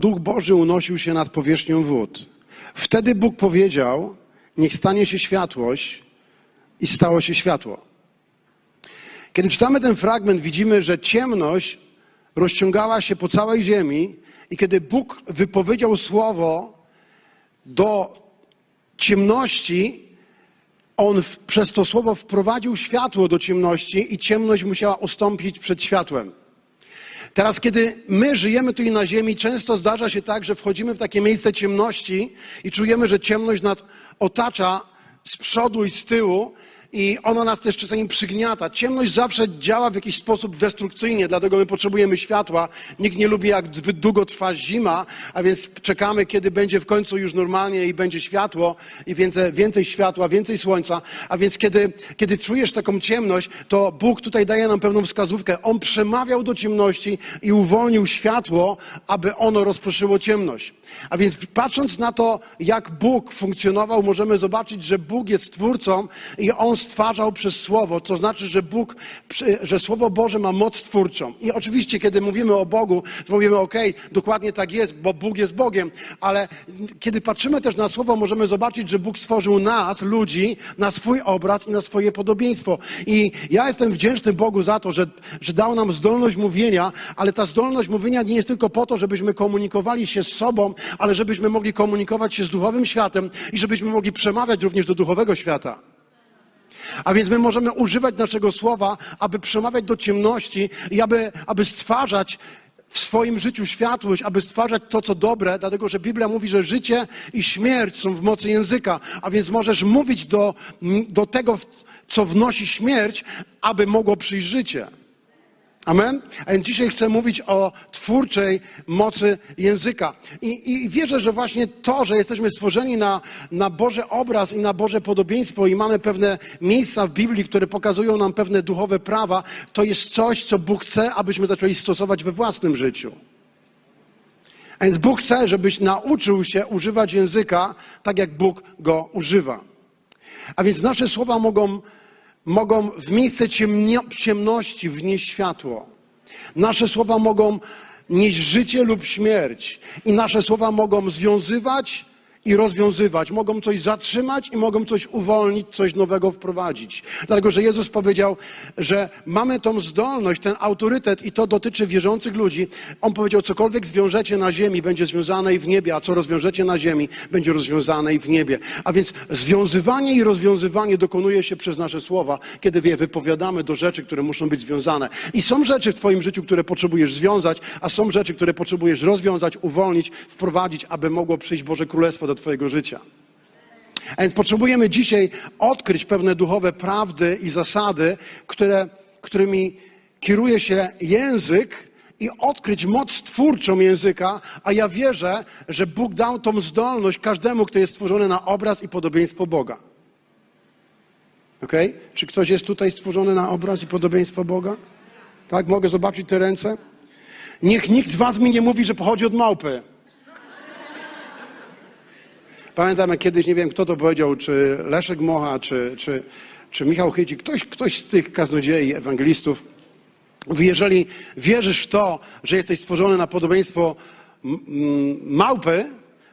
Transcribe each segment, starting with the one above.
Duch Boży unosił się nad powierzchnią wód. Wtedy Bóg powiedział: Niech stanie się światłość, i stało się światło. Kiedy czytamy ten fragment, widzimy, że ciemność rozciągała się po całej ziemi, i kiedy Bóg wypowiedział słowo do ciemności, on przez to słowo wprowadził światło do ciemności i ciemność musiała ustąpić przed światłem. Teraz, kiedy my żyjemy tutaj na ziemi, często zdarza się tak, że wchodzimy w takie miejsce ciemności i czujemy, że ciemność nas otacza z przodu i z tyłu i ona nas też czasami przygniata. Ciemność zawsze działa w jakiś sposób destrukcyjnie, dlatego my potrzebujemy światła. Nikt nie lubi, jak zbyt długo trwa zima, a więc czekamy, kiedy będzie w końcu już normalnie i będzie światło i więcej, więcej światła, więcej słońca. A więc kiedy, kiedy czujesz taką ciemność, to Bóg tutaj daje nam pewną wskazówkę. On przemawiał do ciemności i uwolnił światło, aby ono rozproszyło ciemność. A więc patrząc na to, jak Bóg funkcjonował, możemy zobaczyć, że Bóg jest twórcą i On stwarzał przez Słowo. To znaczy, że Bóg, że Słowo Boże ma moc twórczą. I oczywiście, kiedy mówimy o Bogu, to mówimy, ok, dokładnie tak jest, bo Bóg jest Bogiem, ale kiedy patrzymy też na Słowo, możemy zobaczyć, że Bóg stworzył nas, ludzi, na swój obraz i na swoje podobieństwo. I ja jestem wdzięczny Bogu za to, że, że dał nam zdolność mówienia, ale ta zdolność mówienia nie jest tylko po to, żebyśmy komunikowali się z sobą, ale żebyśmy mogli komunikować się z duchowym światem i żebyśmy mogli przemawiać również do duchowego świata. A więc my możemy używać naszego słowa, aby przemawiać do ciemności i aby, aby stwarzać w swoim życiu światłość, aby stwarzać to, co dobre, dlatego że Biblia mówi, że życie i śmierć są w mocy języka. A więc możesz mówić do, do tego, co wnosi śmierć, aby mogło przyjść życie. Amen? A więc dzisiaj chcę mówić o twórczej mocy języka. I, I, wierzę, że właśnie to, że jesteśmy stworzeni na, na Boże obraz i na Boże podobieństwo i mamy pewne miejsca w Biblii, które pokazują nam pewne duchowe prawa, to jest coś, co Bóg chce, abyśmy zaczęli stosować we własnym życiu. A więc Bóg chce, żebyś nauczył się używać języka tak, jak Bóg go używa. A więc nasze słowa mogą mogą w miejsce ciemności wnieść światło. Nasze słowa mogą nieść życie lub śmierć. I nasze słowa mogą związywać i rozwiązywać. Mogą coś zatrzymać i mogą coś uwolnić, coś nowego wprowadzić. Dlatego, że Jezus powiedział, że mamy tą zdolność, ten autorytet i to dotyczy wierzących ludzi. On powiedział, cokolwiek zwiążecie na ziemi, będzie związane i w niebie, a co rozwiążecie na ziemi, będzie rozwiązane i w niebie. A więc związywanie i rozwiązywanie dokonuje się przez nasze słowa, kiedy je wypowiadamy do rzeczy, które muszą być związane. I są rzeczy w Twoim życiu, które potrzebujesz związać, a są rzeczy, które potrzebujesz rozwiązać, uwolnić, wprowadzić, aby mogło przyjść Boże Królestwo do Twojego życia. A więc potrzebujemy dzisiaj odkryć pewne duchowe prawdy i zasady, które, którymi kieruje się język i odkryć moc twórczą języka, a ja wierzę, że Bóg dał tą zdolność każdemu, kto jest stworzony na obraz i podobieństwo Boga. Ok? Czy ktoś jest tutaj stworzony na obraz i podobieństwo Boga? Tak, mogę zobaczyć te ręce? Niech nikt z Was mi nie mówi, że pochodzi od małpy. Pamiętam, jak kiedyś, nie wiem kto to powiedział, czy Leszek Mocha, czy, czy, czy Michał Chydzi, ktoś, ktoś z tych kaznodziei, ewangelistów, mówi, jeżeli wierzysz w to, że jesteś stworzony na podobieństwo małpy,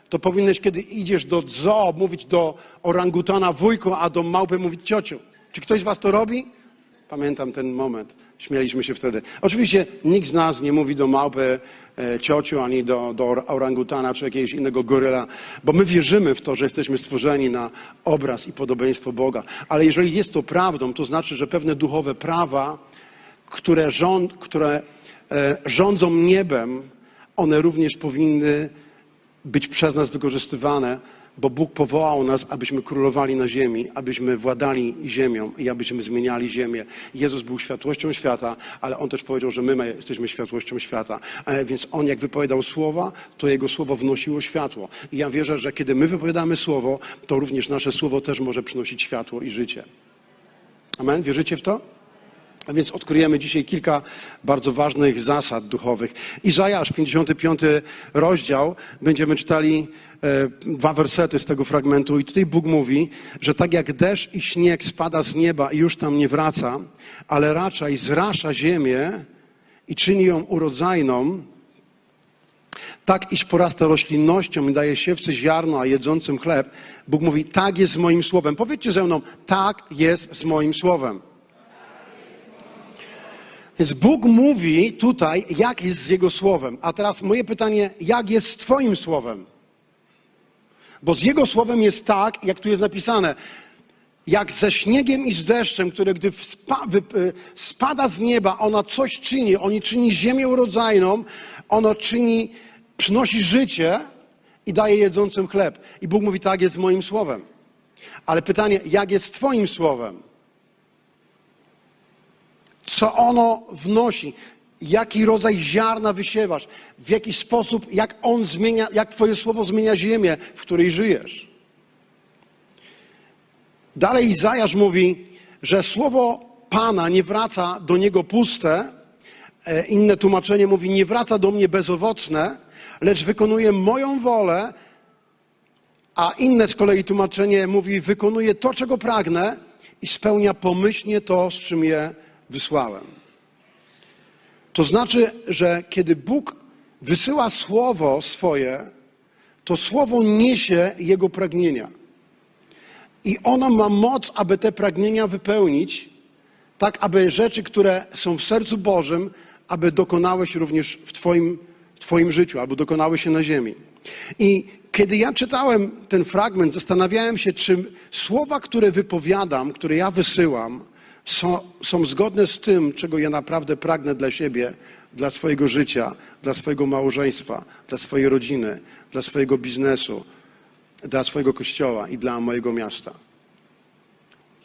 to powinieneś, kiedy idziesz do zoo, mówić do orangutana wujku, a do małpy mówić ciociu. Czy ktoś z was to robi? Pamiętam ten moment. Śmialiśmy się wtedy. Oczywiście nikt z nas nie mówi do małpy e, ciociu, ani do, do orangutana, czy jakiegoś innego goryla, bo my wierzymy w to, że jesteśmy stworzeni na obraz i podobieństwo Boga. Ale jeżeli jest to prawdą, to znaczy, że pewne duchowe prawa, które, rząd, które e, rządzą niebem, one również powinny być przez nas wykorzystywane bo Bóg powołał nas, abyśmy królowali na ziemi, abyśmy władali ziemią i abyśmy zmieniali ziemię. Jezus był światłością świata, ale On też powiedział, że my jesteśmy światłością świata. E, więc On, jak wypowiadał słowa, to Jego słowo wnosiło światło. I ja wierzę, że kiedy my wypowiadamy słowo, to również nasze słowo też może przynosić światło i życie. Amen? Wierzycie w to? A więc odkryjemy dzisiaj kilka bardzo ważnych zasad duchowych. Izajasz, 55 rozdział, będziemy czytali e, dwa wersety z tego fragmentu i tutaj Bóg mówi, że tak jak deszcz i śnieg spada z nieba i już tam nie wraca, ale raczej zrasza ziemię i czyni ją urodzajną, tak iż porasta roślinnością i daje siewcy ziarno, a jedzącym chleb, Bóg mówi, tak jest z moim słowem. Powiedzcie ze mną, tak jest z moim słowem. Więc Bóg mówi tutaj, jak jest z Jego słowem. A teraz moje pytanie, jak jest z Twoim słowem? Bo z Jego słowem jest tak, jak tu jest napisane. Jak ze śniegiem i z deszczem, które gdy y, spada z nieba, ona coś czyni. Oni czyni ziemię urodzajną, ono czyni, przynosi życie i daje jedzącym chleb. I Bóg mówi, tak jest z moim słowem. Ale pytanie, jak jest z Twoim słowem? Co ono wnosi? Jaki rodzaj ziarna wysiewasz? W jaki sposób, jak on zmienia, jak Twoje słowo zmienia ziemię, w której żyjesz? Dalej Izajasz mówi, że słowo Pana nie wraca do niego puste. E, inne tłumaczenie mówi, nie wraca do mnie bezowocne, lecz wykonuje moją wolę. A inne z kolei tłumaczenie mówi, wykonuje to, czego pragnę i spełnia pomyślnie to, z czym je wysłałem. To znaczy, że kiedy Bóg wysyła słowo swoje, to słowo niesie jego pragnienia. I ono ma moc, aby te pragnienia wypełnić, tak aby rzeczy, które są w sercu Bożym, aby dokonały się również w Twoim, w twoim życiu, albo dokonały się na ziemi. I kiedy ja czytałem ten fragment, zastanawiałem się, czy słowa, które wypowiadam, które ja wysyłam, są, są zgodne z tym, czego ja naprawdę pragnę dla siebie, dla swojego życia, dla swojego małżeństwa, dla swojej rodziny, dla swojego biznesu, dla swojego kościoła i dla mojego miasta.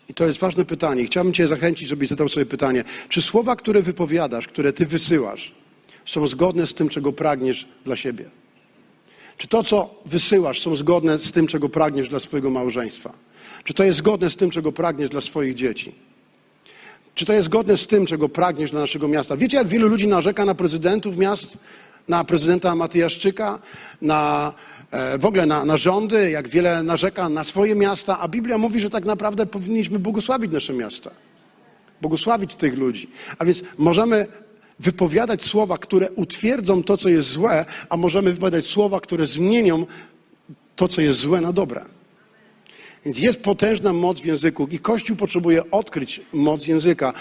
I to jest ważne pytanie. Chciałbym Cię zachęcić, żebyś zadał sobie pytanie, czy słowa, które wypowiadasz, które Ty wysyłasz, są zgodne z tym, czego pragniesz dla siebie? Czy to, co wysyłasz, są zgodne z tym, czego pragniesz dla swojego małżeństwa? Czy to jest zgodne z tym, czego pragniesz dla swoich dzieci? Czy to jest zgodne z tym, czego pragniesz dla naszego miasta? Wiecie, jak wielu ludzi narzeka na prezydentów miast, na prezydenta Matyjaszczyka, na e, w ogóle na, na rządy, jak wiele narzeka na swoje miasta, a Biblia mówi, że tak naprawdę powinniśmy błogosławić nasze miasta. Błogosławić tych ludzi. A więc możemy wypowiadać słowa, które utwierdzą to, co jest złe, a możemy wypowiadać słowa, które zmienią to, co jest złe na dobre. Więc jest potężna moc w języku i Kościół potrzebuje odkryć moc języka,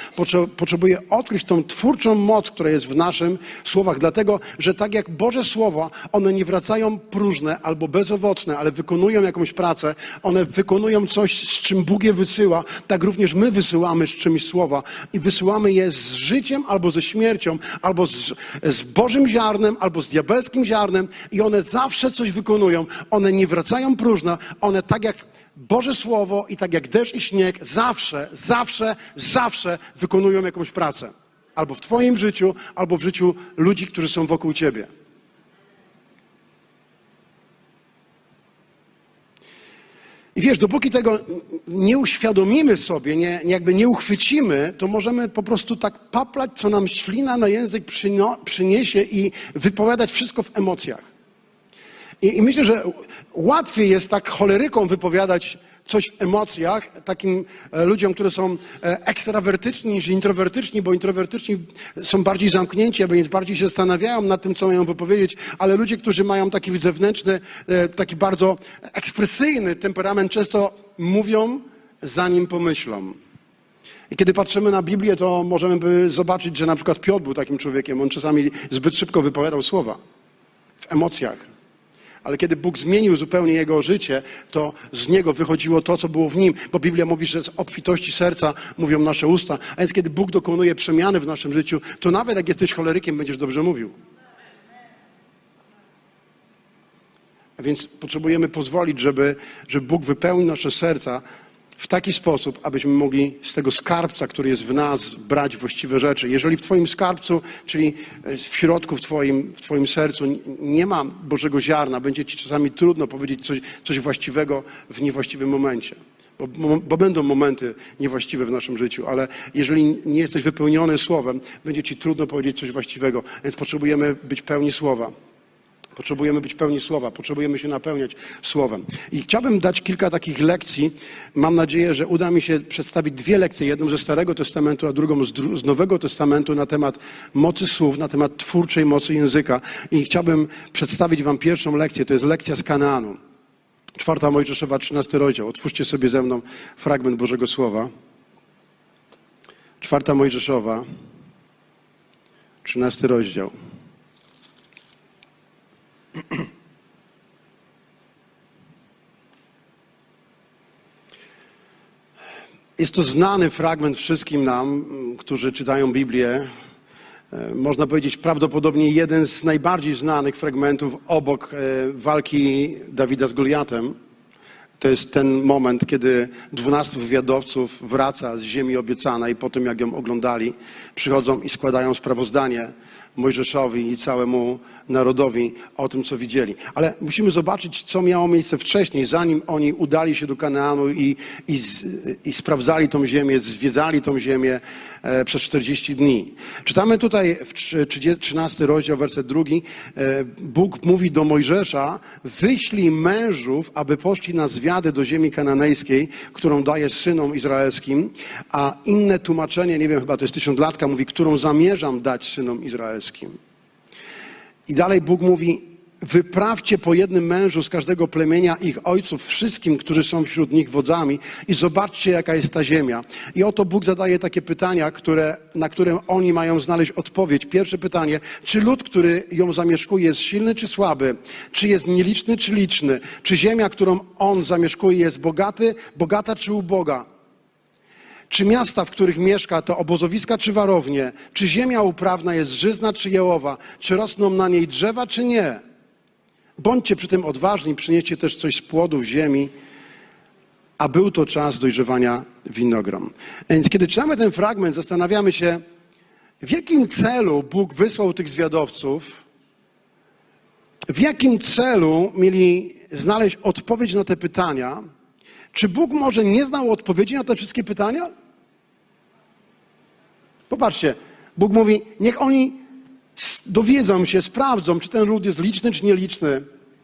potrzebuje odkryć tą twórczą moc, która jest w naszym słowach, dlatego, że tak jak Boże Słowa, one nie wracają próżne albo bezowocne, ale wykonują jakąś pracę, one wykonują coś, z czym Bóg je wysyła, tak również my wysyłamy z czymś słowa i wysyłamy je z życiem albo ze śmiercią, albo z, z Bożym ziarnem, albo z diabelskim ziarnem i one zawsze coś wykonują. One nie wracają próżne, one tak jak Boże Słowo i tak jak deszcz i śnieg zawsze, zawsze, zawsze wykonują jakąś pracę. Albo w Twoim życiu, albo w życiu ludzi, którzy są wokół Ciebie. I wiesz, dopóki tego nie uświadomimy sobie, nie, jakby nie uchwycimy, to możemy po prostu tak paplać, co nam ślina na język przyniesie i wypowiadać wszystko w emocjach. I, I, myślę, że łatwiej jest tak choleryką wypowiadać coś w emocjach, takim e, ludziom, którzy są e, ekstrawertyczni niż introwertyczni, bo introwertyczni są bardziej zamknięci, więc bardziej się zastanawiają nad tym, co mają wypowiedzieć, ale ludzie, którzy mają taki zewnętrzny, e, taki bardzo ekspresyjny temperament, często mówią, zanim pomyślą. I kiedy patrzymy na Biblię, to możemy by zobaczyć, że na przykład Piotr był takim człowiekiem. On czasami zbyt szybko wypowiadał słowa w emocjach. Ale kiedy Bóg zmienił zupełnie jego życie, to z niego wychodziło to, co było w nim, bo Biblia mówi, że z obfitości serca mówią nasze usta. A więc kiedy Bóg dokonuje przemiany w naszym życiu, to nawet jak jesteś cholerykiem, będziesz dobrze mówił. A więc potrzebujemy pozwolić, żeby, żeby Bóg wypełnił nasze serca w taki sposób, abyśmy mogli z tego skarbca, który jest w nas, brać właściwe rzeczy. Jeżeli w Twoim skarbcu, czyli e, w środku, w Twoim, w twoim sercu nie ma Bożego ziarna, będzie Ci czasami trudno powiedzieć coś, coś właściwego w niewłaściwym momencie. Bo, bo, będą momenty niewłaściwe w naszym życiu, ale jeżeli nie jesteś wypełniony słowem, będzie Ci trudno powiedzieć coś właściwego. Więc potrzebujemy być pełni słowa. Potrzebujemy być pełni słowa, potrzebujemy się napełniać słowem. I chciałbym dać kilka takich lekcji. Mam nadzieję, że uda mi się przedstawić dwie lekcje, jedną ze Starego Testamentu, a drugą z, Nowego Testamentu na temat mocy słów, na temat twórczej mocy języka. I chciałbym przedstawić Wam pierwszą lekcję, to jest lekcja z Kanaanu. Czwarta Mojżeszowa, 13 rozdział. Otwórzcie sobie ze mną fragment Bożego Słowa. Czwarta Mojżeszowa, 13 rozdział. Jest to znany fragment wszystkim nam, którzy czytają Biblię. E, można powiedzieć prawdopodobnie jeden z najbardziej znanych fragmentów obok e, walki Dawida z Goliatem. To jest ten moment, kiedy dwunastu wywiadowców wraca z ziemi obiecanej po tym, jak ją oglądali, przychodzą i składają sprawozdanie Mojżeszowi i całemu narodowi o tym, co widzieli. Ale musimy zobaczyć, co miało miejsce wcześniej, zanim oni udali się do Kanaanu i, i, i sprawdzali tą ziemię, zwiedzali tą ziemię e, przez 40 dni. Czytamy tutaj w 13 rozdział, werset drugi. E, Bóg mówi do Mojżesza, wyślij mężów, aby poszli na zwiady do ziemi kananejskiej, którą daje synom izraelskim, a inne tłumaczenie, nie wiem, chyba to jest tysiąclatka, mówi, którą zamierzam dać synom izraelskim. I dalej Bóg mówi, wyprawcie po jednym mężu z każdego plemienia ich ojców, wszystkim, którzy są wśród nich wodzami i zobaczcie, jaka jest ta ziemia. I oto Bóg zadaje takie pytania, które, na które oni mają znaleźć odpowiedź. Pierwsze pytanie, czy lud, który ją zamieszkuje, jest silny czy słaby? Czy jest nieliczny czy liczny? Czy ziemia, którą on zamieszkuje, jest bogaty, bogata czy uboga? Czy miasta, w których mieszka, to obozowiska czy warownie? Czy ziemia uprawna jest żyzna czy jałowa? Czy rosną na niej drzewa czy nie? Bądźcie przy tym odważni, przynieście też coś z płodów ziemi, a był to czas dojrzewania winogron. Więc kiedy czytamy ten fragment, zastanawiamy się, w jakim celu Bóg wysłał tych zwiadowców, w jakim celu mieli znaleźć odpowiedź na te pytania, czy Bóg może nie znał odpowiedzi na te wszystkie pytania? Popatrzcie, Bóg mówi, niech oni dowiedzą się, sprawdzą, czy ten lud jest liczny, czy nieliczny,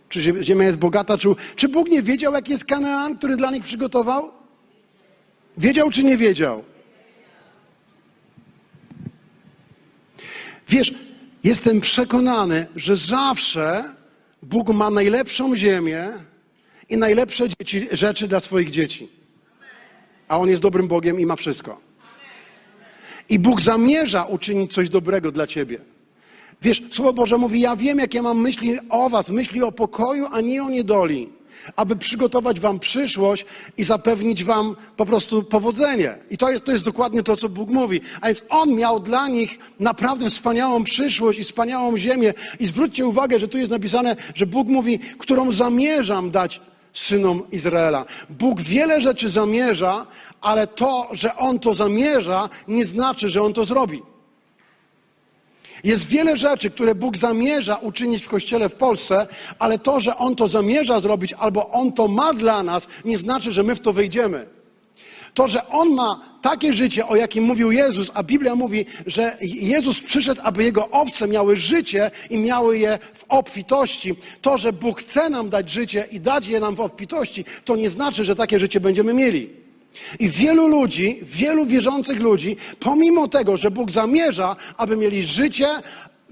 czy ziemia jest bogata, czy... Czy Bóg nie wiedział, jaki jest Kanaan, który dla nich przygotował? Wiedział, czy nie wiedział? Wiesz, jestem przekonany, że zawsze Bóg ma najlepszą ziemię, i najlepsze dzieci, rzeczy dla swoich dzieci. A On jest dobrym Bogiem i ma wszystko. I Bóg zamierza uczynić coś dobrego dla ciebie. Wiesz, Słowo Boże mówi, ja wiem, jakie mam myśli o was, myśli o pokoju, a nie o niedoli, aby przygotować wam przyszłość i zapewnić wam po prostu powodzenie. I to jest, to jest dokładnie to, co Bóg mówi. A więc On miał dla nich naprawdę wspaniałą przyszłość i wspaniałą ziemię. I zwróćcie uwagę, że tu jest napisane, że Bóg mówi, którą zamierzam dać synom Izraela. Bóg wiele rzeczy zamierza, ale to, że On to zamierza, nie znaczy, że On to zrobi. Jest wiele rzeczy, które Bóg zamierza uczynić w Kościele w Polsce, ale to, że On to zamierza zrobić albo On to ma dla nas, nie znaczy, że my w to wejdziemy. To, że On ma takie życie, o jakim mówił Jezus, a Biblia mówi, że Jezus przyszedł, aby Jego owce miały życie i miały je w obfitości. To, że Bóg chce nam dać życie i dać je nam w obfitości, to nie znaczy, że takie życie będziemy mieli. I wielu ludzi, wielu wierzących ludzi, pomimo tego, że Bóg zamierza, aby mieli życie,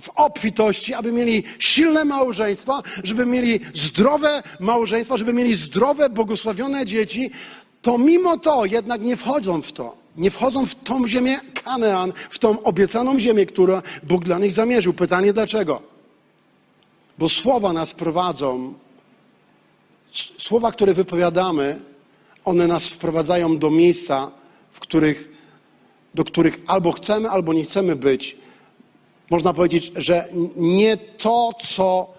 w obfitości, aby mieli silne małżeństwa, żeby mieli zdrowe małżeństwa, żeby mieli zdrowe, błogosławione dzieci, to mimo to jednak nie wchodzą w to. Nie wchodzą w tą ziemię Kanean, w tą obiecaną ziemię, którą Bóg dla nich zamierzył. Pytanie dlaczego? Bo słowa nas prowadzą, słowa, które wypowiadamy, one nas wprowadzają do miejsca, w których, do których albo chcemy, albo nie chcemy być. Można powiedzieć, że nie to, co,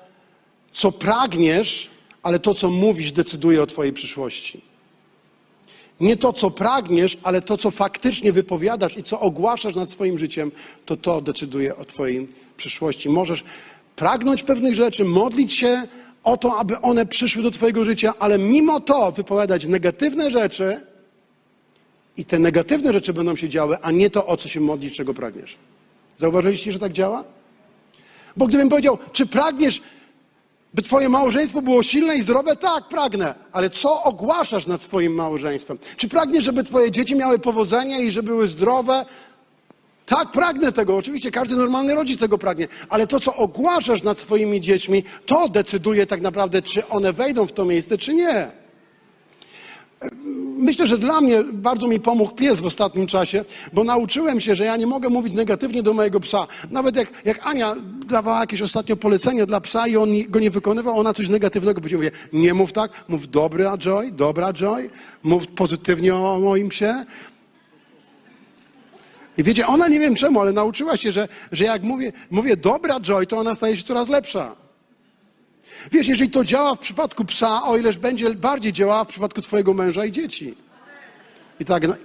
co pragniesz, ale to, co mówisz, decyduje o Twojej przyszłości. Nie to, co pragniesz, ale to, co faktycznie wypowiadasz i co ogłaszasz nad swoim życiem, to to decyduje o Twojej przyszłości. Możesz pragnąć pewnych rzeczy, modlić się o to, aby one przyszły do Twojego życia, ale mimo to wypowiadać negatywne rzeczy i te negatywne rzeczy będą się działy, a nie to, o co się modlić, czego pragniesz. Zauważyliście, że tak działa? Bo gdybym powiedział, czy pragniesz By twoje małżeństwo było silne i zdrowe? Tak, pragnę. Ale co ogłaszasz nad swoim małżeństwem? Czy pragniesz, żeby twoje dzieci miały powodzenie i żeby były zdrowe? Tak, pragnę tego. Oczywiście każdy normalny rodzic tego pragnie. Ale to, co ogłaszasz nad swoimi dziećmi, to decyduje tak naprawdę, czy one wejdą w to miejsce, czy nie. Myślę, że dla mnie bardzo mi pomógł pies w ostatnim czasie, bo nauczyłem się, że ja nie mogę mówić negatywnie do mojego psa. Nawet jak, jak Ania dawała jakieś ostatnio polecenie dla psa i on go nie wykonywał, ona coś negatywnego powiedziała. Mówię, nie mów tak, mów dobra Joy, dobra Joy, mów pozytywnie o moim psie. I wiecie, ona nie wiem czemu, ale nauczyła się, że, że jak mówię, mówię dobra Joy, to ona staje się coraz lepsza. Wiesz, jeżeli to działa w przypadku psa, o ileż będzie bardziej działała w przypadku twojego męża i dzieci. I tak na,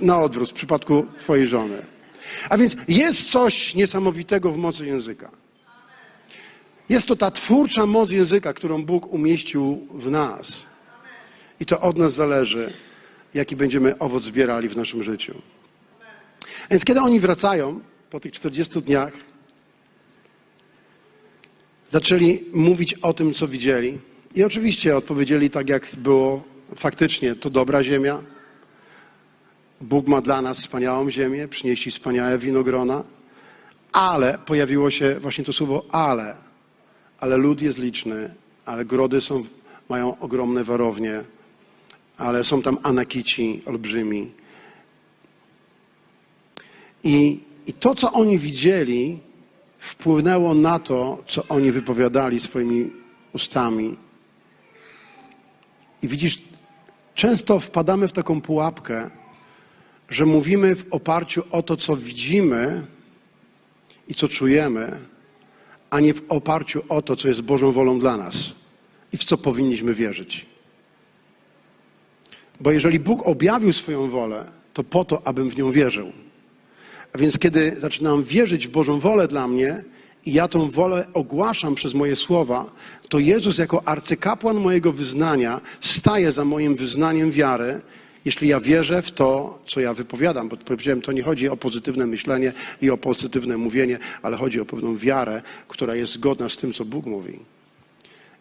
na odwrót w przypadku twojej żony. A więc jest coś niesamowitego w mocy języka. Jest to ta twórcza moc języka, którą Bóg umieścił w nas. I to od nas zależy, jaki będziemy owoc zbierali w naszym życiu. Więc kiedy oni wracają po tych 40 dniach, zaczęli mówić o tym, co widzieli. I oczywiście odpowiedzieli tak, jak było faktycznie. To dobra ziemia. Bóg ma dla nas wspaniałą ziemię, przynieśli wspaniałe winogrona, ale pojawiło się właśnie to słowo ale. Ale lud jest liczny, ale grody są, mają ogromne warownie, ale są tam anakici olbrzymi. I, I to, co oni widzieli, wpłynęło na to, co oni wypowiadali swoimi ustami. I widzisz, często wpadamy w taką pułapkę, że mówimy w oparciu o to, co widzimy i co czujemy, a nie w oparciu o to, co jest Bożą wolą dla nas i w co powinniśmy wierzyć. Bo jeżeli Bóg objawił swoją wolę, to po to, abym w nią wierzył. A więc kiedy zaczynam wierzyć w Bożą wolę dla mnie i ja tą wolę ogłaszam przez moje słowa, to Jezus jako arcykapłan mojego wyznania staje za moim wyznaniem wiary, jeśli ja wierzę w to, co ja wypowiadam. Bo powiedziałem, to nie chodzi o pozytywne myślenie i o pozytywne mówienie, ale chodzi o pewną wiarę, która jest zgodna z tym, co Bóg mówi.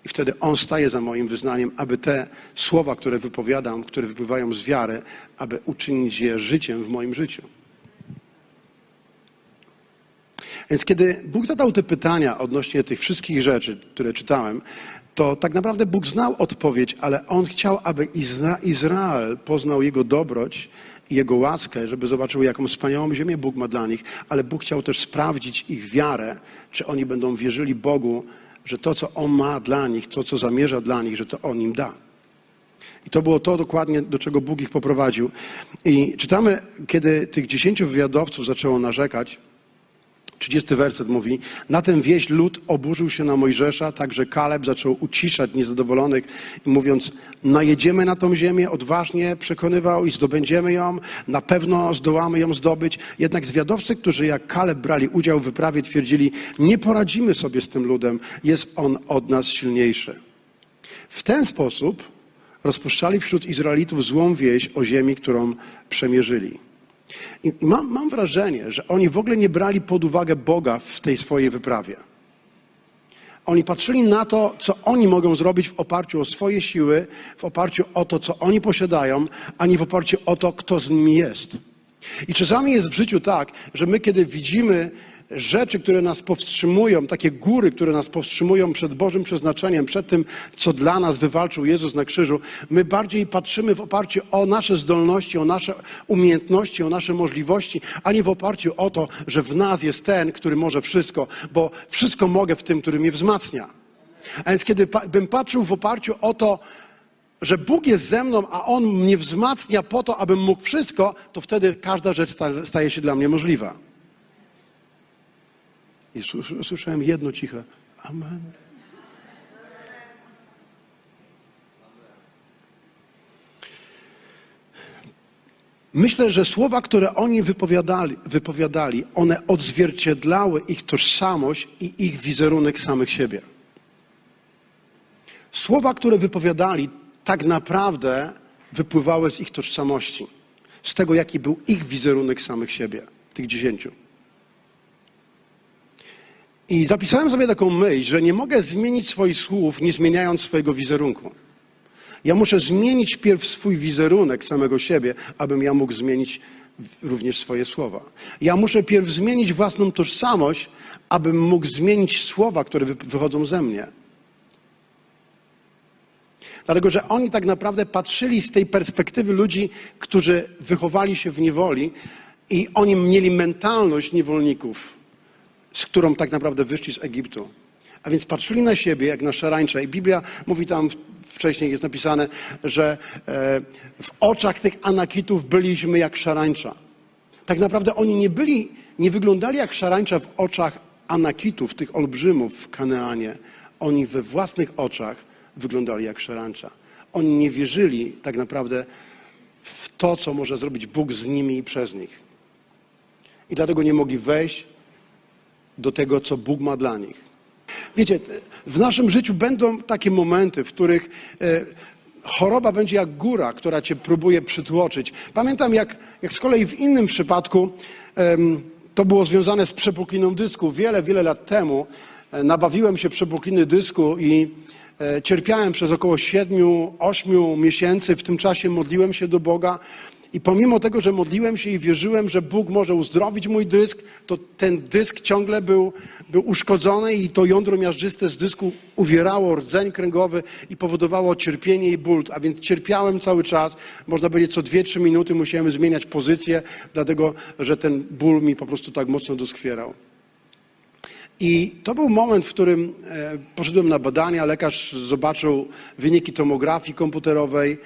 I wtedy On staje za moim wyznaniem, aby te słowa, które wypowiadam, które wypływają z wiary, aby uczynić je życiem w moim życiu. Więc kiedy Bóg zadał te pytania odnośnie tych wszystkich rzeczy, które czytałem, to tak naprawdę Bóg znał odpowiedź, ale On chciał, aby Izra Izrael poznał Jego dobroć i Jego łaskę, żeby zobaczył, jaką wspaniałą ziemię Bóg ma dla nich, ale Bóg chciał też sprawdzić ich wiarę, czy oni będą wierzyli Bogu, że to, co On ma dla nich, to, co zamierza dla nich, że to On im da. I to było to dokładnie, do czego Bóg ich poprowadził. I czytamy, kiedy tych dziesięciu wywiadowców zaczęło narzekać, 30 werset mówi, na ten wieś lud oburzył się na Mojżesza, także Kaleb zaczął uciszać niezadowolonych mówiąc, najedziemy na tą ziemię, odważnie przekonywał i zdobędziemy ją, na pewno zdołamy ją zdobyć. Jednak zwiadowcy, którzy jak Kaleb brali udział w wyprawie, twierdzili, nie poradzimy sobie z tym ludem, jest on od nas silniejszy. W ten sposób rozpuszczali wśród Izraelitów złą wieś o ziemi, którą przemierzyli. I mam, mam wrażenie, że oni w ogóle nie brali pod uwagę Boga w tej swojej wyprawie. Oni patrzyli na to, co oni mogą zrobić w oparciu o swoje siły, w oparciu o to, co oni posiadają, a nie w oparciu o to, kto z nimi jest. I czasami jest w życiu tak, że my, kiedy widzimy rzeczy, które nas powstrzymują, takie góry, które nas powstrzymują przed Bożym przeznaczeniem, przed tym, co dla nas wywalczył Jezus na krzyżu, my bardziej patrzymy w oparciu o nasze zdolności, o nasze umiejętności, o nasze możliwości, a nie w oparciu o to, że w nas jest ten, który może wszystko, bo wszystko mogę w tym, który mnie wzmacnia. A więc kiedy bym patrzył w oparciu o to, że Bóg jest ze mną, a On mnie wzmacnia po to, abym mógł wszystko, to wtedy każda rzecz staje się dla mnie możliwa. I słyszałem jedno ciche Amen. Myślę, że słowa, które oni wypowiadali, wypowiadali, one odzwierciedlały ich tożsamość i ich wizerunek samych siebie. Słowa, które wypowiadali, tak naprawdę wypływały z ich tożsamości, z tego, jaki był ich wizerunek samych siebie, tych dziesięciu. I zapisałem sobie taką myśl, że nie mogę zmienić swoich słów, nie zmieniając swojego wizerunku. Ja muszę zmienić pierw swój wizerunek samego siebie, abym ja mógł zmienić również swoje słowa. Ja muszę pierw zmienić własną tożsamość, abym mógł zmienić słowa, które wychodzą ze mnie. Dlatego, że oni tak naprawdę patrzyli z tej perspektywy ludzi, którzy wychowali się w niewoli i oni mieli mentalność niewolników, z którą tak naprawdę wyszli z Egiptu. A więc patrzyli na siebie jak na szarańcze. I Biblia mówi tam wcześniej, jest napisane, że e, w oczach tych anakitów byliśmy jak szarańcza. Tak naprawdę oni nie byli, nie wyglądali jak szarańcza w oczach anakitów, tych olbrzymów w Kaneanie. Oni we własnych oczach wyglądali jak szarańcza. Oni nie wierzyli tak naprawdę w to, co może zrobić Bóg z nimi i przez nich. I dlatego nie mogli wejść do tego, co Bóg ma dla nich. Wiecie, w naszym życiu będą takie momenty, w których e, choroba będzie jak góra, która cię próbuje przytłoczyć. Pamiętam, jak, jak z kolei w innym przypadku to było związane z przepukliną dysku. Wiele, wiele lat temu e, nabawiłem się przepukliny dysku i e, cierpiałem przez około 7-8 miesięcy. W tym czasie modliłem się do Boga i pomimo tego, że modliłem się i wierzyłem, że Bóg może uzdrowić mój dysk, to ten dysk ciągle był, był uszkodzony i to jądro miażdżyste z dysku uwierało rdzeń kręgowy i powodowało cierpienie i ból. A więc cierpiałem cały czas. Można powiedzieć, co 2-3 minuty musiałem zmieniać pozycję, dlatego że ten ból mi po prostu tak mocno doskwierał. I to był moment, w którym e, poszedłem na badania. Lekarz zobaczył wyniki tomografii komputerowej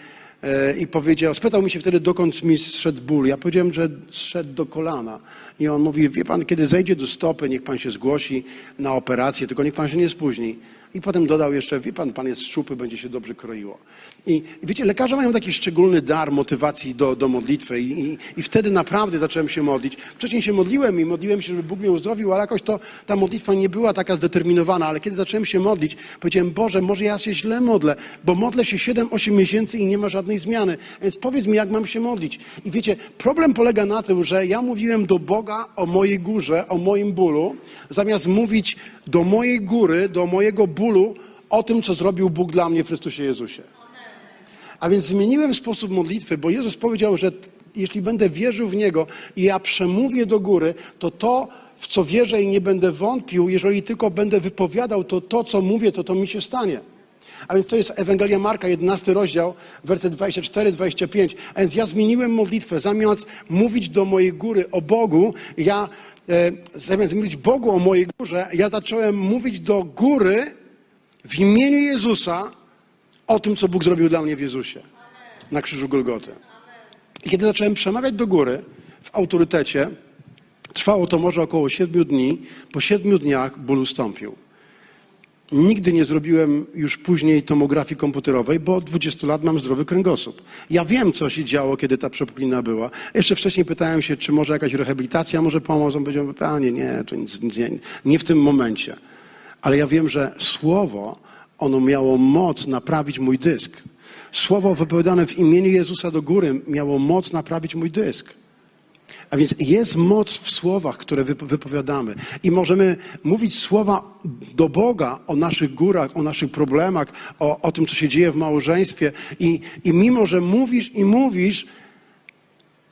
i powiedział, spytał mi się wtedy, dokąd mi zszedł ból. Ja powiedziałem, że zszedł do kolana. I on mówi, wie pan, kiedy zejdzie do stopy, niech pan się zgłosi na operację, tylko niech pan się nie spóźni. I potem dodał jeszcze, wie pan, pan jest szczupły, będzie się dobrze kroiło. I, wiecie, lekarze mają taki szczególny dar motywacji do, do modlitwy I, i, i, wtedy naprawdę zacząłem się modlić. Wcześniej się modliłem i modliłem się, żeby Bóg mnie uzdrowił, ale jakoś to ta modlitwa nie była taka zdeterminowana. Ale kiedy zacząłem się modlić, powiedziałem, Boże, może ja się źle modlę, bo modlę się 7-8 miesięcy i nie ma żadnej zmiany. Więc powiedz mi, jak mam się modlić. I wiecie, problem polega na tym, że ja mówiłem do Boga o mojej górze, o moim bólu, zamiast mówić do mojej góry, do mojego bólu o tym, co zrobił Bóg dla mnie w Chrystusie Jezusie. A więc zmieniłem sposób modlitwy, bo Jezus powiedział, że jeśli będę wierzył w Niego i ja przemówię do góry, to to, w co wierzę i nie będę wątpił, jeżeli tylko będę wypowiadał, to to, co mówię, to to mi się stanie. A więc to jest Ewangelia Marka, 11 rozdział, werset 24-25. A więc ja zmieniłem modlitwę. Zamiast mówić do mojej góry o Bogu, ja e, zamiast mówić Bogu o mojej górze, ja zacząłem mówić do góry w imieniu Jezusa o tym, co Bóg zrobił dla mnie w Jezusie na krzyżu Golgoty. I kiedy zacząłem przemawiać do góry w autorytecie, trwało to może około siedmiu dni. Po siedmiu dniach ból ustąpił. Nigdy nie zrobiłem już później tomografii komputerowej, bo od 20 lat mam zdrowy kręgosłup. Ja wiem, co się działo, kiedy ta przepuklina była. Jeszcze wcześniej pytałem się, czy może jakaś rehabilitacja może pomóc. On powiedział, panie, nie, to nic, nic nie, nie w tym momencie. Ale ja wiem, że słowo ono miało moc naprawić mój dysk. Słowo wypowiadane w imieniu Jezusa do góry miało moc naprawić mój dysk. A więc jest moc w słowach, które wypowiadamy. I możemy mówić słowa do Boga o naszych górach, o naszych problemach, o, o tym, co się dzieje w małżeństwie. I, I mimo, że mówisz i mówisz,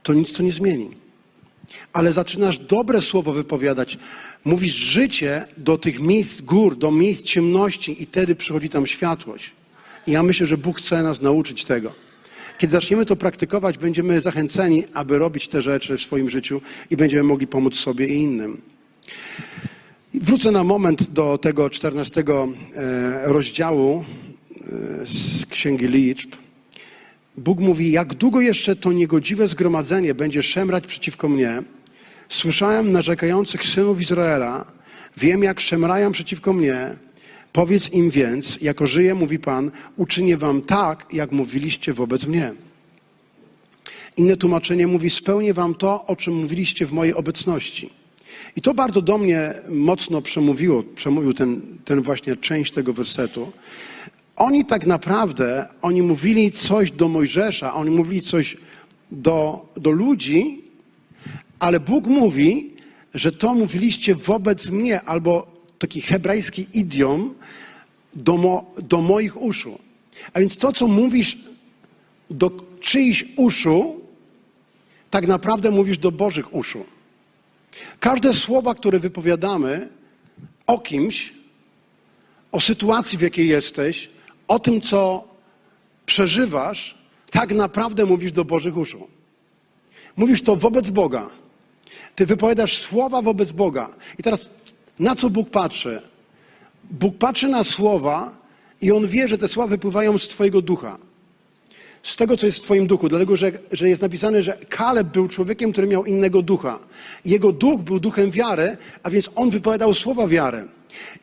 to nic to nie zmieni. Ale zaczynasz dobre słowo wypowiadać. Mówisz życie do tych miejsc gór, do miejsc ciemności i wtedy przychodzi tam światłość. I ja myślę, że Bóg chce nas nauczyć tego. Kiedy zaczniemy to praktykować, będziemy zachęceni, aby robić te rzeczy w swoim życiu i będziemy mogli pomóc sobie i innym. Wrócę na moment do tego czternastego e, rozdziału e, z Księgi Liczb. Bóg mówi, jak długo jeszcze to niegodziwe zgromadzenie będzie szemrać przeciwko mnie, Słyszałem narzekających synów Izraela, wiem jak szemrają przeciwko mnie. Powiedz im więc, jako żyje, mówi Pan, uczynię wam tak, jak mówiliście wobec mnie. Inne tłumaczenie mówi, spełnię wam to, o czym mówiliście w mojej obecności. I to bardzo do mnie mocno przemówiło, przemówił ten, ten właśnie część tego wersetu. Oni tak naprawdę, oni mówili coś do Mojżesza, oni mówili coś do, do ludzi, ale Bóg mówi, że to mówiliście wobec mnie, albo taki hebrajski idiom do, mo, do moich uszu. A więc to, co mówisz do czyichś uszu, tak naprawdę mówisz do Bożych uszu. Każde słowa, które wypowiadamy o kimś, o sytuacji, w jakiej jesteś, o tym, co przeżywasz, tak naprawdę mówisz do Bożych uszu. Mówisz to wobec Boga. Ty wypowiadasz słowa wobec Boga. I teraz na co Bóg patrzy? Bóg patrzy na słowa i on wie, że te słowa wypływają z Twojego ducha. Z tego, co jest w Twoim duchu. Dlatego, że, że jest napisane, że Kaleb był człowiekiem, który miał innego ducha. Jego duch był duchem wiary, a więc on wypowiadał słowa wiary.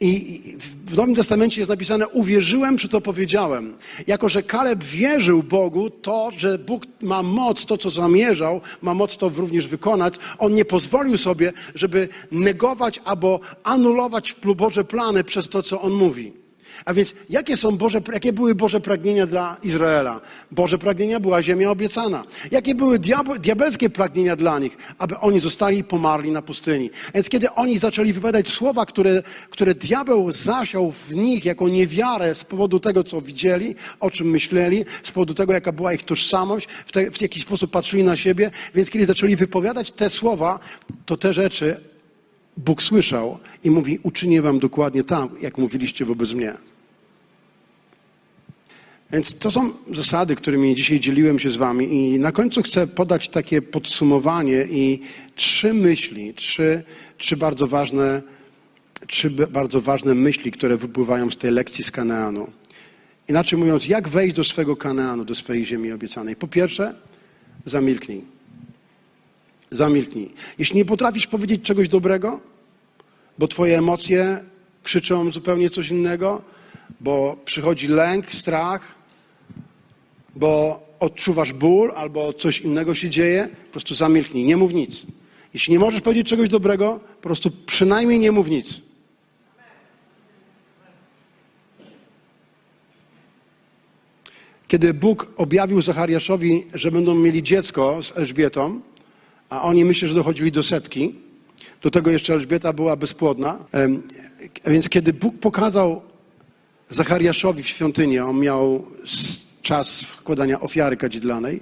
I w Nowym Testamencie jest napisane: Uwierzyłem, czy to powiedziałem. Jako, że Kaleb wierzył Bogu, to, że Bóg ma moc, to co zamierzał, ma moc to również wykonać, on nie pozwolił sobie, żeby negować albo anulować Boże plany przez to, co on mówi. A więc jakie, są Boże, jakie były Boże pragnienia dla Izraela? Boże pragnienia była ziemia obiecana. Jakie były diabelskie pragnienia dla nich? Aby oni zostali i pomarli na pustyni. Więc kiedy oni zaczęli wypowiadać słowa, które, które diabeł zasiał w nich jako niewiarę z powodu tego, co widzieli, o czym myśleli, z powodu tego, jaka była ich tożsamość, w, te, w jakiś sposób patrzyli na siebie, więc kiedy zaczęli wypowiadać te słowa, to te rzeczy Bóg słyszał i mówi: Uczynię wam dokładnie tak, jak mówiliście wobec mnie. Więc to są zasady, którymi dzisiaj dzieliłem się z Wami, i na końcu chcę podać takie podsumowanie i trzy myśli, trzy, trzy, bardzo, ważne, trzy bardzo ważne myśli, które wypływają z tej lekcji z Kaneanu. Inaczej mówiąc, jak wejść do swego Kaneanu, do swojej ziemi obiecanej? Po pierwsze, zamilknij. Zamilknij. Jeśli nie potrafisz powiedzieć czegoś dobrego, bo Twoje emocje krzyczą zupełnie coś innego, bo przychodzi lęk, strach, bo odczuwasz ból albo coś innego się dzieje, po prostu zamilknij, nie mów nic. Jeśli nie możesz powiedzieć czegoś dobrego, po prostu przynajmniej nie mów nic. Kiedy Bóg objawił Zachariaszowi, że będą mieli dziecko z Elżbietą, a oni myślę, że dochodzili do setki, do tego jeszcze Elżbieta była bezpłodna, więc kiedy Bóg pokazał Zachariaszowi w świątyni, on miał czas wkładania ofiary kadzidlanej,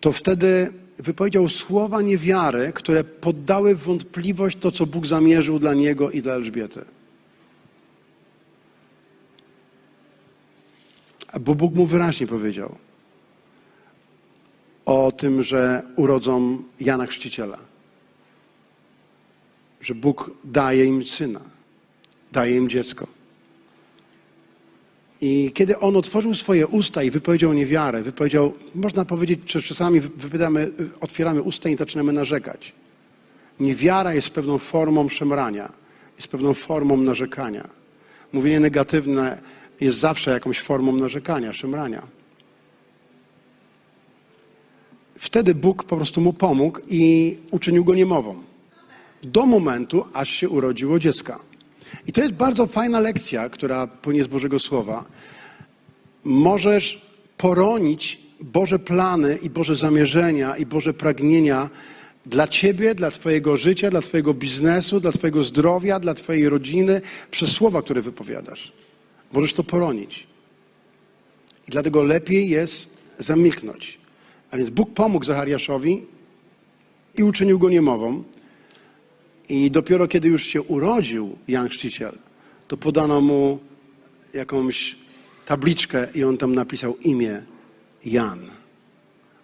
to wtedy wypowiedział słowa niewiary, które poddały wątpliwość to, co Bóg zamierzył dla niego i dla Elżbiety. Bo Bóg mu wyraźnie powiedział o tym, że urodzą Jana Chrzciciela. Że Bóg daje im syna, daje im dziecko. I kiedy on otworzył swoje usta i wypowiedział niewiarę, wypowiedział, można powiedzieć, że czasami wypowiadamy, otwieramy usta i zaczynamy narzekać. Niewiara jest pewną formą szemrania, jest pewną formą narzekania. Mówienie negatywne jest zawsze jakąś formą narzekania, szemrania. Wtedy Bóg po prostu mu pomógł i uczynił go niemową. Do momentu, aż się urodziło dziecko. I to jest bardzo fajna lekcja, która płynie z Bożego Słowa. Możesz poronić Boże plany i Boże zamierzenia i Boże pragnienia dla Ciebie, dla Twojego życia, dla Twojego biznesu, dla Twojego zdrowia, dla Twojej rodziny, przez słowa, które wypowiadasz. Możesz to poronić. I dlatego lepiej jest zamilknąć. A więc Bóg pomógł Zachariaszowi i uczynił go niemową. I dopiero kiedy już się urodził Jan Chrzciciel, to podano mu jakąś tabliczkę i on tam napisał imię Jan.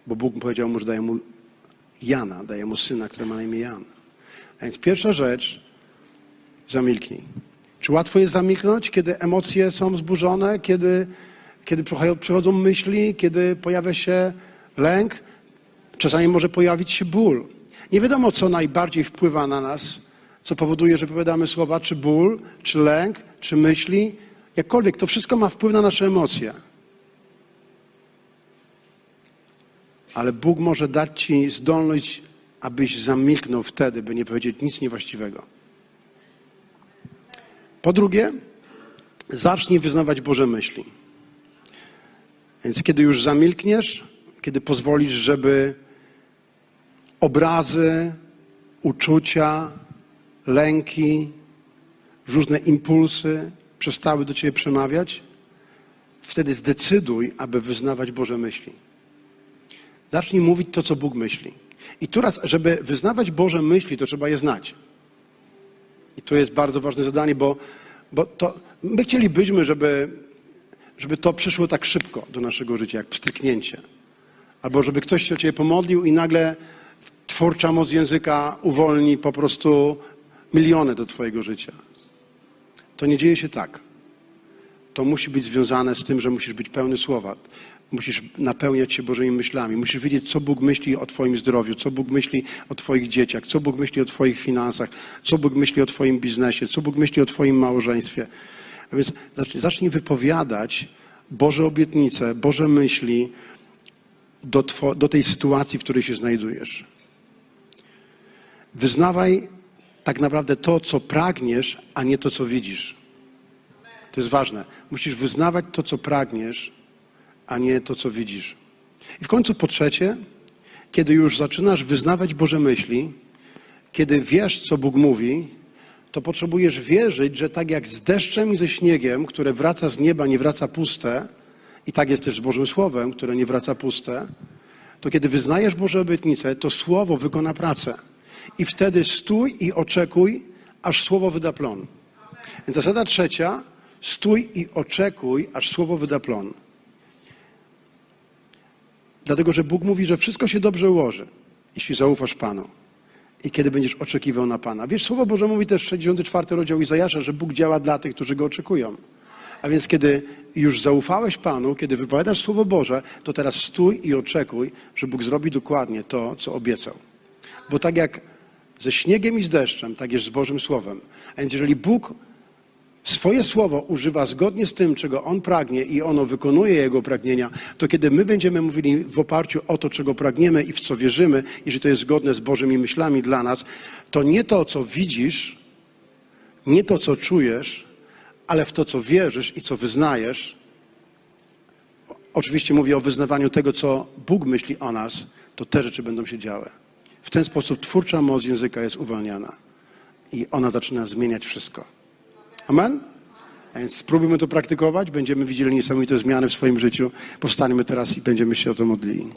Bo Bóg powiedział mu, że daje mu Jana, daje mu syna, który ma na imię Jan. A więc pierwsza rzecz, zamilknij. Czy łatwo jest zamilknąć, kiedy emocje są wzburzone, kiedy, kiedy przychodzą myśli, kiedy pojawia się lęk? Czasami może pojawić się ból. Nie wiadomo, co najbardziej wpływa na nas, co powoduje, że wypowiadamy słowa, czy ból, czy lęk, czy myśli. Jakkolwiek, to wszystko ma wpływ na nasze emocje. Ale Bóg może dać Ci zdolność, abyś zamilknął wtedy, by nie powiedzieć nic niewłaściwego. Po drugie, zacznij wyznawać Boże myśli. Więc kiedy już zamilkniesz, kiedy pozwolisz, żeby obrazy, uczucia, lęki, różne impulsy przestały do ciebie przemawiać, wtedy zdecyduj, aby wyznawać Boże myśli. Zacznij mówić to, co Bóg myśli. I teraz, żeby wyznawać Boże myśli, to trzeba je znać. I to jest bardzo ważne zadanie, bo, bo to, my chcielibyśmy, żeby, żeby to przyszło tak szybko do naszego życia, jak pstryknięcie. Albo żeby ktoś się o Ciebie pomodlił i nagle twórcza moc języka uwolni po prostu miliony do Twojego życia. To nie dzieje się tak. To musi być związane z tym, że musisz być pełny słowa. Musisz napełniać się Bożymi myślami. Musisz wiedzieć, co Bóg myśli o Twoim zdrowiu, co Bóg myśli o Twoich dzieciach, co Bóg myśli o Twoich finansach, co Bóg myśli o Twoim biznesie, co Bóg myśli o Twoim małżeństwie. A więc zacznij wypowiadać Boże obietnice, Boże myśli do, two, do tej sytuacji, w której się znajdujesz. Wyznawaj tak naprawdę to, co pragniesz, a nie to, co widzisz. To jest ważne. Musisz wyznawać to, co pragniesz, a nie to, co widzisz. I w końcu po trzecie, kiedy już zaczynasz wyznawać Boże myśli, kiedy wiesz, co Bóg mówi, to potrzebujesz wierzyć, że tak jak z deszczem i ze śniegiem, które wraca z nieba, nie wraca puste, i tak jest też z Bożym Słowem, które nie wraca puste, to kiedy wyznajesz Boże obietnice, to Słowo wykona pracę. I wtedy stój i oczekuj, aż Słowo wyda plon. Więc zasada trzecia, stój i oczekuj, aż Słowo wyda plon. Dlatego, że Bóg mówi, że wszystko się dobrze ułoży, jeśli zaufasz Panu i kiedy będziesz oczekiwał na Pana. Wiesz, Słowo Boże mówi też 64 rozdział Izajasza, że Bóg działa dla tych, którzy Go oczekują. A więc kiedy już zaufałeś Panu, kiedy wypowiadasz Słowo Boże, to teraz stój i oczekuj, że Bóg zrobi dokładnie to, co obiecał. Bo tak jak ze śniegiem i z deszczem, tak jest z Bożym Słowem. A więc jeżeli Bóg swoje słowo używa zgodnie z tym, czego On pragnie i ono wykonuje Jego pragnienia, to kiedy my będziemy mówili w oparciu o to, czego pragniemy i w co wierzymy, jeżeli to jest zgodne z Bożymi myślami dla nas, to nie to, co widzisz, nie to, co czujesz, ale w to, co wierzysz i co wyznajesz, oczywiście mówię o wyznawaniu tego, co Bóg myśli o nas, to te rzeczy będą się działy. W ten sposób twórcza moc języka jest uwalniana i ona zaczyna zmieniać wszystko. Amen? A więc spróbujmy to praktykować, będziemy widzieli niesamowite zmiany w swoim życiu. Powstańmy teraz i będziemy się o to modlili.